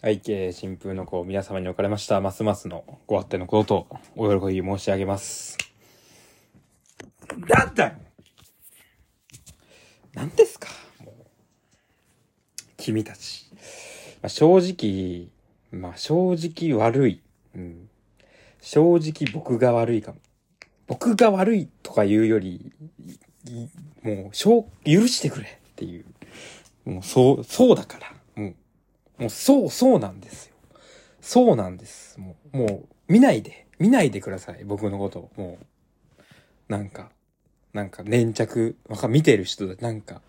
愛敬新風の子、皆様におかれました、ますますのごあってのことと、お喜び申し上げます。だったなんですか？もう。君たち。まあ、正直、まあ、正直悪い。うん。正直僕が悪いかも。僕が悪いとか言うより、いいもう、しょう、許してくれっていう。もう、そう、そうだから。もう、もう、そう、そうなんですよ。そうなんです。もう、もう、見ないで、見ないでください。僕のこと。もう、なんか、なんか粘着、わか、見てる人だ、なんか、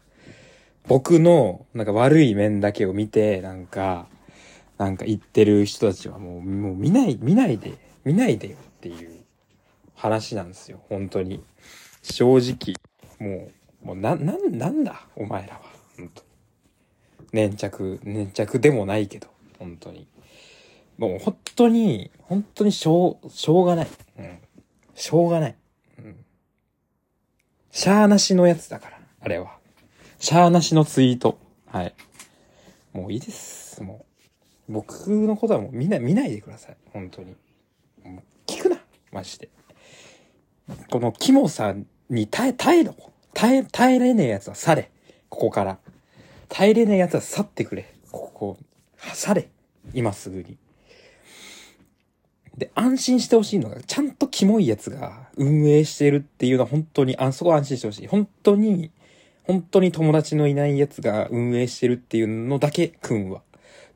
僕の、なんか悪い面だけを見て、なんか、なんか言ってる人たちはもう、もう見ない、見ないで、見ないでよっていう話なんですよ。本当に。正直、もう、もうな、なん、なんだ？お前らは。本当。粘着、粘着でもないけど、本当に。もう本当に、本当にしょう、しょうがない。うん。しょうがない。うん。しゃーなしのやつだから、あれは。しゃーなしのツイート。はい。もういいです。もう。僕のことはもう見ない、見ないでください。本当に。聞くな。マジで。このキモさに耐え、耐えろ。耐え、耐えれねえやつは去れ。ここから。耐えれねえやつは去ってくれ。ここ、去れ。今すぐに。で、安心してほしいのが、ちゃんとキモいやつが運営してるっていうのは本当に、あ、そこは安心してほしい。本当に、本当に友達のいないやつが運営してるっていうのだけ、くんは。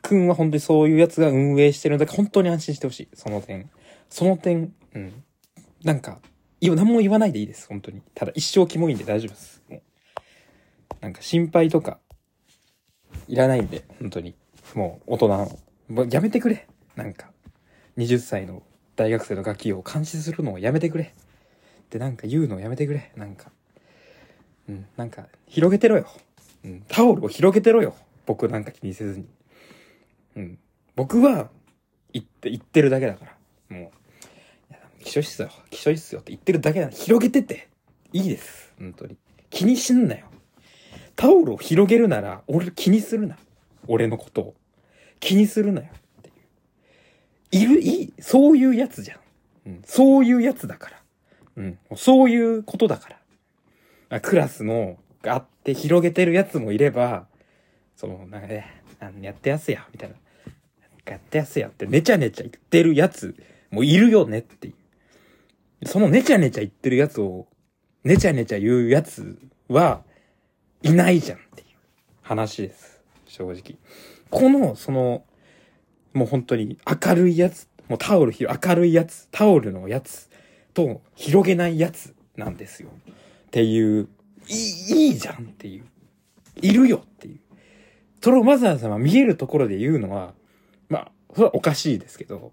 くんは本当にそういうやつが運営してるのだけ本当に安心してほしい。その点。その点、うん。なんか、いや、何も言わないでいいです。本当に。ただ一生キモいんで大丈夫です。なんか心配とか、いらないんで、本当に。もう大人の。もうやめてくれ。なんか、20歳の大学生のガキを監視するのをやめてくれ。ってなんか言うのをやめてくれ。なんか。うん、なんか、広げてろよ。うん、タオルを広げてろよ。僕なんか気にせずに。うん。僕は、言って、言ってるだけだから。もう、いや、気象いっすよ。気象いっすよって言ってるだけだ。広げてって。いいです。本当に。気にしんなよ。タオルを広げるなら、俺気にするな。俺のことを。気にするなよ。っていう。いる、いい、そういうやつじゃん。うん。そういうやつだから。うん。そういうことだから。あクラスの、があって広げてるやつもいれば、その、なんかね、あのやってやすや、みたいな。やってやすやって、ねちゃねちゃ言ってるやつもいるよねっていう。そのねちゃねちゃ言ってるやつを、ねちゃねちゃ言うやつは、いないじゃんっていう話です。正直。この、その、もう本当に明るいやつ、もうタオル広、明るいやつ、タオルのやつと広げないやつなんですよ。っていう、いい、いいじゃんっていう。いるよっていう。それをわざわざ見えるところで言うのは、まあ、それはおかしいですけど、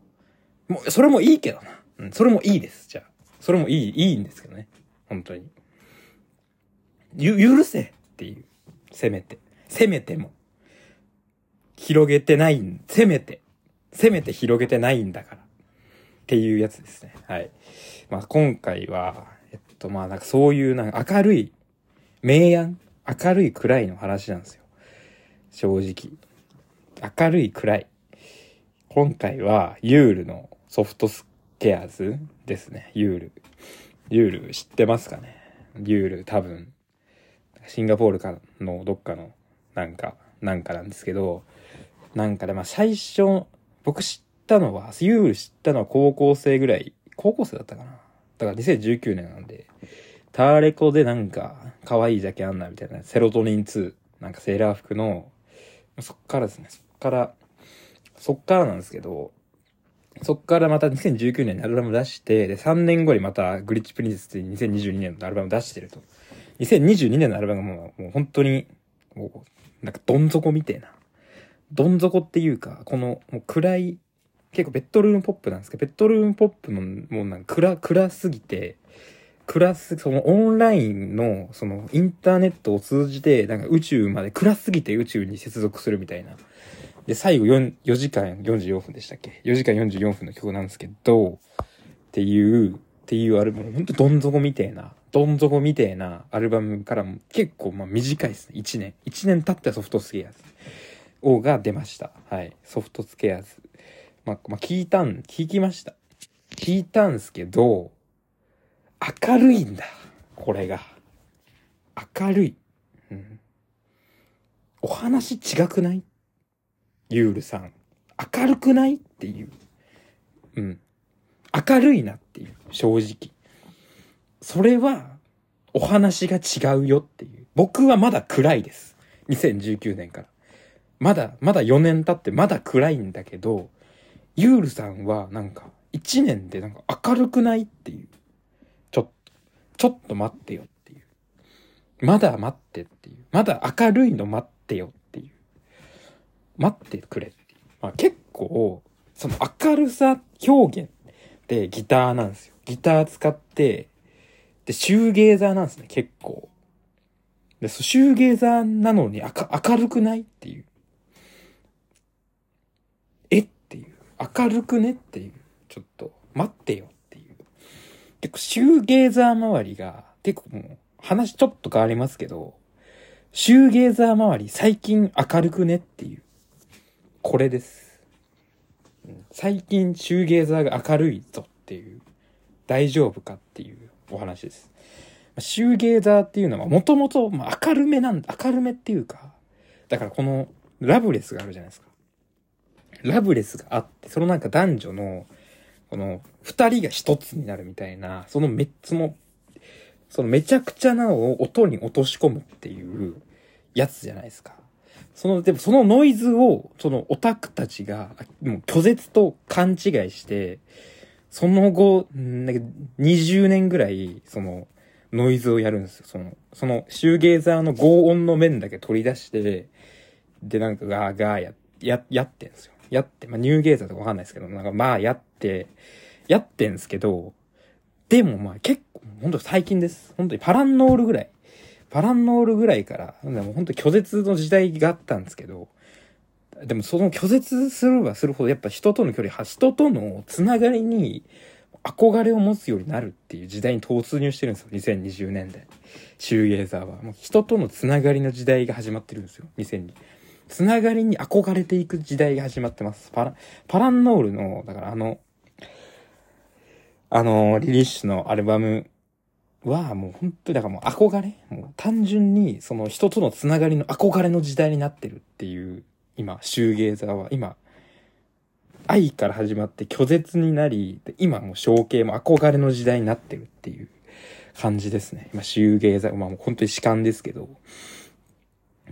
もう、それもいいけどな。うん、それもいいです、じゃあ。それもいい、いいんですけどね。本当に。ゆ、許せっていう。せめて。せめても。広げてないん、せめて。せめて広げてないんだから。っていうやつですね。はい。まあ今回は、えっとまあなんかそういうなんか明るい、明暗明るい暗いの話なんですよ。正直。明るい暗い。今回はユールのソフトスケアーズですね。ユール。ユール知ってますかね？ユール多分、シンガポールかのどっかのなんか、なんかなんですけど、なんかでまあ最初、僕知ったのは、ユール知ったのは高校生ぐらい、高校生だったかなだから2019年なんで、ターレコでなんか、可愛いジャケあんなみたいな、セロトニン2、なんかセーラー服の、そっからですね、そっから、そっからなんですけど、そっからまた2019年にアルバム出して、で、3年後にまたグリッチプリンセスっていう2022年のアルバム出してると。2022年のアルバムがもう、本当に、もう、なんかどん底みてえな。どん底っていうか、この、もう暗い、結構ベッドルームポップなんですけど、ベッドルームポップの、もうなんか暗、暗すぎて、暗す、そのオンラインの、そのインターネットを通じて、なんか宇宙まで暗すぎて宇宙に接続するみたいな。で、最後 4, 4時間44分でしたっけ ?4 時間44分の曲なんですけど、っていう、っていうアルバム、ほんとどん底みてえな、どん底みてえなアルバムからも結構まあ短いですね。1年。1年経ったソフトスケアです。王が出ました。はい。ソフトスケアーズ。まあ、まあ、聞いたん、聞きました。聞いたんすけど、明るいんだ。これが。明るい。うん。お話違くない？ユールさん。明るくない？っていう。うん。明るいなっていう。正直。それは、お話が違うよっていう。僕はまだ暗いです。2019年から。まだ、まだ4年経ってまだ暗いんだけど、ユールさんはなんか、1年でなんか明るくないっていう。ちょっと、ちょっと待ってよっていう。まだ待ってっていう。まだ明るいの待ってよっていう。待ってくれっていう。まあ結構、その明るさ表現でギターなんですよ。ギター使って、で、シューゲーザーなんですね、結構。で、シューゲーザーなのに明明るくないっていう。えっていう。明るくねっていう。ちょっと、待ってよっていう。結構、シューゲーザー周りが、結構もう、話ちょっと変わりますけど、シューゲーザー周り最近明るくねっていう。これです。最近シューゲーザーが明るいぞっていう。大丈夫かっていうお話です。シューゲーザーっていうのはもともと明るめなんだ。明るめっていうか。だからこのラブレスがあるじゃないですか。ラブレスがあって、そのなんか男女の、この二人が一つになるみたいな、そのめっつも、そのめちゃくちゃなのを音に落とし込むっていうやつじゃないですか。その、でもそのノイズを、そのオタクたちが、もう拒絶と勘違いして、その後、なんか20年ぐらい、その、ノイズをやるんですよ。その、その、シューゲーザーの合音の面だけ取り出して、で、なんかガーガーや、や、やってんですよ。やって、まあ、ニューゲーザーとかわかんないですけど、なんかまあやって、やってんですけど、でもまあ結構、本当最近です。本当にパランノールぐらい。パランノールぐらいから、でも本当拒絶の時代があったんですけど、でもその拒絶すればするほどやっぱ人との距離、人とのつながりに憧れを持つようになるっていう時代に突入してるんですよ。2020年代。シューゲーザーは。もう人とのつながりの時代が始まってるんですよ。2020。つながりに憧れていく時代が始まってます。パラ、パランノールの、だからあの、あの、リリッシュのアルバムはもう本当だからもう憧れもう単純にその人とのつながりの憧れの時代になってるっていう、今、シューゲーザーは今、愛から始まって拒絶になり、今もう象形も憧れの時代になってるっていう感じですね。今、シューゲーザー、まあもう本当に主観ですけど、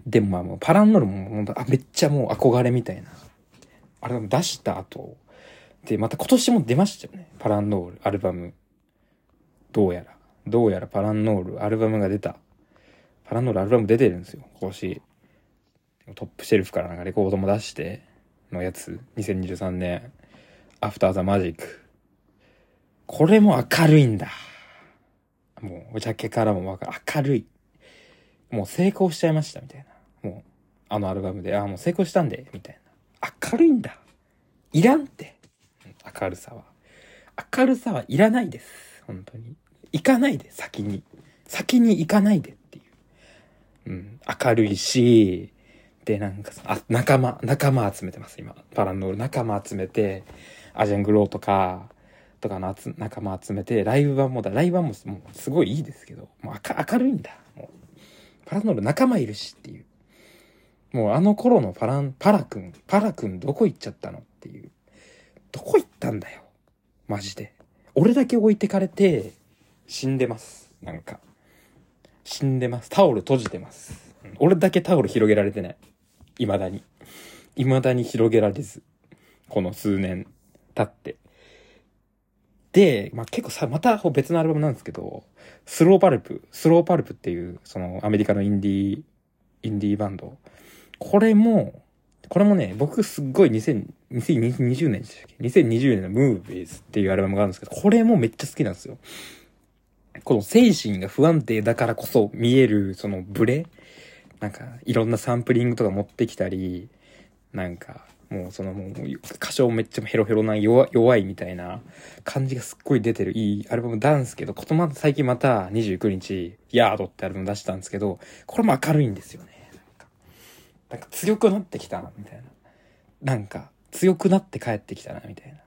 でもまあもうパランノールも本当あ、めっちゃもう憧れみたいな。あれ出した後、で、また今年も出ましたよね。パランノール、アルバム。どうやら。どうやらパランノール、アルバムが出た。パランノールアルバム出てるんですよ、今年。トップシェルフからなんかレコードも出してのやつ。2023年。アフターザマジック。これも明るいんだ。もう、ジャケからもわかる。明るい。もう成功しちゃいました、みたいな。もう、あのアルバムで、あ、もう成功したんで、みたいな。明るいんだ。いらんって。明るさは。明るさはいらないです。本当に。行かないで、先に。先に行かないでっていう。うん。明るいし、で、なんかさ、あ、仲間、仲間集めてます、今。パラノール仲間集めて、アジャングローとか、とかの仲間集めて、ライブ版もだ、ライブ版ももうすごいいいですけど、もう明るいんだ。もう、パラノール仲間いるしっていう。もうあの頃のパラン、パラ君、パラ君どこ行っちゃったの？っていう。どこ行ったんだよ？マジで。俺だけ置いてかれて、死んでます。なんか。死んでます。タオル閉じてます。俺だけタオル広げられてない。未だに。未だに広げられず。この数年経って。で、まあ、結構さ、また別のアルバムなんですけど、スローパルプ、スローパルプっていう、そのアメリカのインディー、インディーバンド。これも、これもね、僕すっごい2000 2020年でしたっけ ?2020 年のムービーズっていうアルバムがあるんですけど、これもめっちゃ好きなんですよ。この精神が不安定だからこそ見える、そのブレなんか、いろんなサンプリングとか持ってきたり、なんか、もうそのもう、歌唱めっちゃヘロヘロな弱いみたいな感じがすっごい出てるいいアルバムなんですけど、ことま、最近また29日、ヤードってアルバム出したんですけど、これも明るいんですよね。なんかなんか強くなってきたな、みたいな。なんか、強くなって帰ってきたな、みたいな。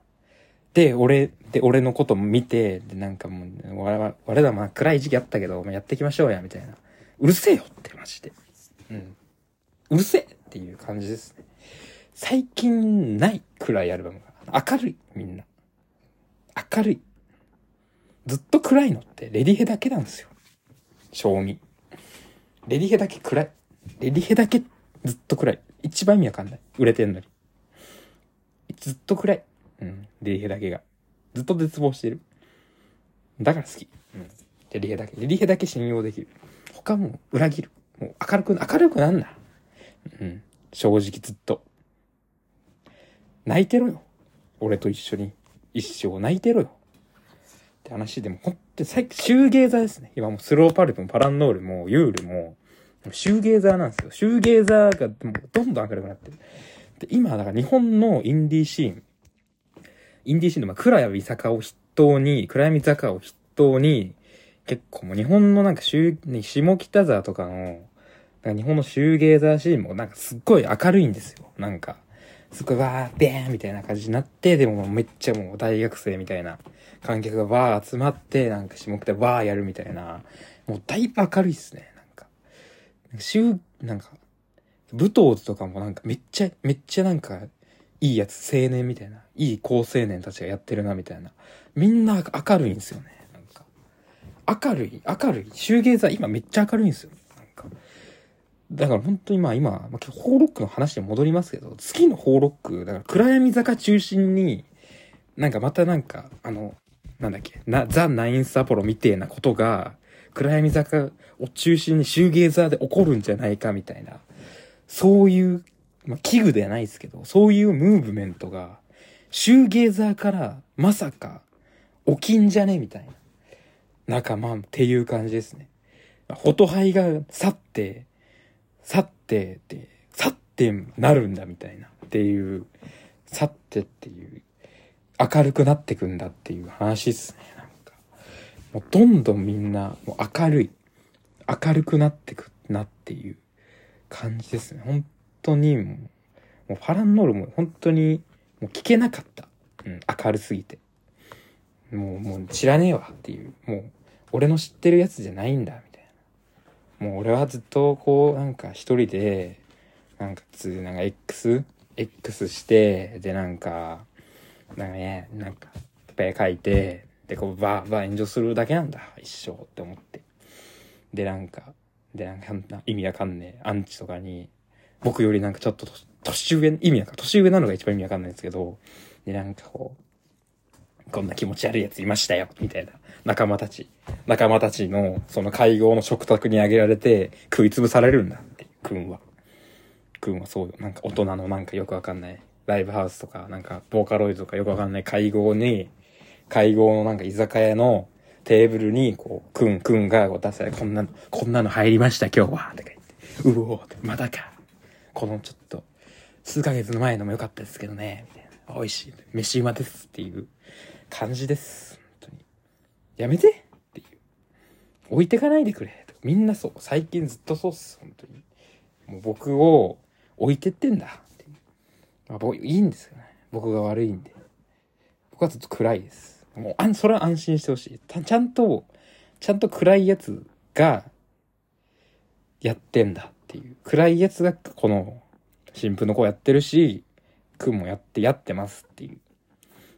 で、俺、で、俺のことも見て、で、なんかもう、我々らまあ暗い時期あったけど、まあ、やっていきましょうや、みたいな。うるせえよって、マジで。うん。うるせえっていう感じですね。最近ない暗いアルバムが。明るい、みんな。明るい。ずっと暗いのって、レディヘだけなんですよ。賞味。レディヘだけ暗い。レディヘだけずっと暗い。一番意味わかんない。売れてんのに。ずっと暗い。うん。レディヘだけが。ずっと絶望してる。だから好き。うん。レディヘだけ。レディヘだけ信用できる。他も裏切る。もう明るく、明るくなんな。うん。正直ずっと。泣いてろよ。俺と一緒に。一生泣いてろよ。って話でも、ほんと、最近、シューゲーザーですね。今もうスローパルプもパランノールもユールも、シューゲーザーなんですよ。シューゲーザーがもうどんどん明るくなってる。で、今、だから日本のインディーシーン、インディーシーンの、まあ、暗闇坂を筆頭に、暗闇坂を筆頭に、結構もう日本のなんか、下北沢とかの、か日本のシューゲーザーシーンもなんかすっごい明るいんですよ。なんか、すっごいわー、ベーンみたいな感じになって、でもめっちゃもう大学生みたいな観客がわー集まって、なんか下北わーやるみたいな、もうだいぶ明るいっすね、なんか。週、なんか、武藤とかもなんかめっちゃ、めっちゃなんか、いいやつ、青年みたいな、いい高青年たちがやってるな、みたいな。みんな明るいんですよね、なんか。明るい、明るい。シューゲーザー今めっちゃ明るいんですよ。なんか。だから本当にまあ今、まあ、今日ホーロックの話に戻りますけど、次のホーロック、だから暗闇坂中心に、なんかまたなんか、あの、なんだっけ、な、ザ・ナインスアポロみてえなことが、暗闇坂を中心にシューゲーザーで起こるんじゃないかみたいな、そういう、まあ、器具ではないですけど、そういうムーブメントが、シューゲーザーからまさか起きんじゃねみたいな。仲間っていう感じですね。ホトハイが去って、去ってって、去ってなるんだみたいなっていう、去ってっていう明るくなってくんだっていう話っすね、なんか。もうどんどんみんな、もう明るい。明るくなってくなっていう感じですね。本当にもう、もうファランノールも本当にもう聞けなかった。うん、明るすぎて。もう、もう知らねえわっていう。もう、俺の知ってるやつじゃないんだ、もう俺はずっとこう、なんか一人で、なんかつ、なんか X、X して、でなんか、なんかね、なんか、ペ書いて、で、こう、バーバー炎上するだけなんだ、一生って思って。で、なんか、で、なんか、意味わかんねえ、アンチとかに、僕よりなんかちょっと年上、意味なんか年上なのが一番意味わかんないんですけど、で、なんかこう、こんな気持ち悪いやついましたよ、みたいな。仲間たち。仲間たちの、その会合の食卓にあげられて、食いつぶされるんだって、くんは。くんはそうよ。なんか大人のなんかよくわかんないライブハウスとか、なんか、ボーカロイドとかよくわかんない会合に、会合のなんか居酒屋のテーブルに、こう、くんくんがこう出され、こんなの、こんなの入りました今日は、とか言って、うおーまだか。このちょっと、数ヶ月の前のも良かったですけどね、みたいな。美味しい。飯うまですっていう感じです。本当に。やめてっていう。置いてかないでくれ。みんなそう。最近ずっとそうっす。本当に。もう僕を置いてってんだ。まあ、僕、いいんですよね。僕が悪いんで。僕はずっと暗いです。もう、あん、それは安心してほしい。ちゃんと、ちゃんと暗いやつが、やってんだっていう。暗いやつが、この、新婦の子やってるし、くんもやって、やってますっていう。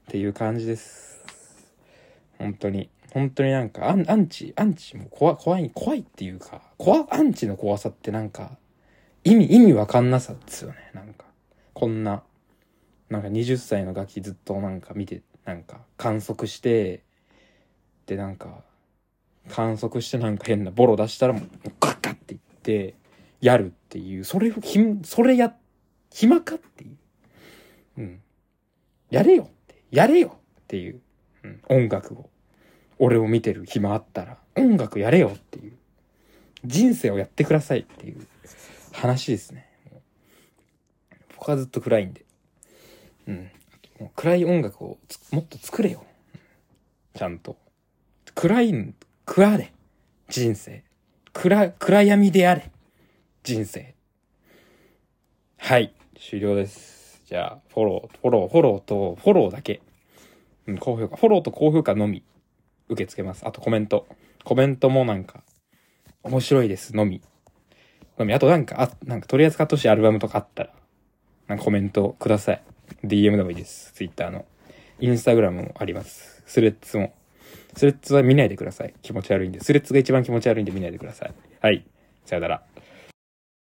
っていう感じです。本当に。本当になんか、アンアンチ、アンチも怖怖い、怖いっていうか、怖、アンチの怖さってなんか、意味、意味わかんなさですよね。なんか。こんな、なんか20歳のガキずっとなんか見て、なんか観測して、でなんか、観測してなんか変なボロ出したらもうガッガッって言って、やるっていう、それを、ひそれや、暇かっていう。うん。やれよ、やれよっていう。うん。音楽を。俺を見てる暇あったら、音楽やれよっていう。人生をやってくださいっていう話ですね。僕はずっと暗いんで。うん。もう暗い音楽をもっと作れよ。ちゃんと。暗いん、暗れ。人生。暗、暗闇であれ。人生。はい。終了です。じゃあ、フォロー、フォロー、フォローと、フォローだけ。うん、高評価。フォローと高評価のみ、受け付けます。あとコメント。コメントもなんか、面白いです、のみ。のみ。あとなんか、あ、なんか取り扱ってほしいアルバムとかあったら、なんかコメントください。DM でもいいです。Twitter の。インスタグラムもあります。スレッズも。スレッズは見ないでください。気持ち悪いんで。スレッズが一番気持ち悪いんで見ないでください。はい。さよなら。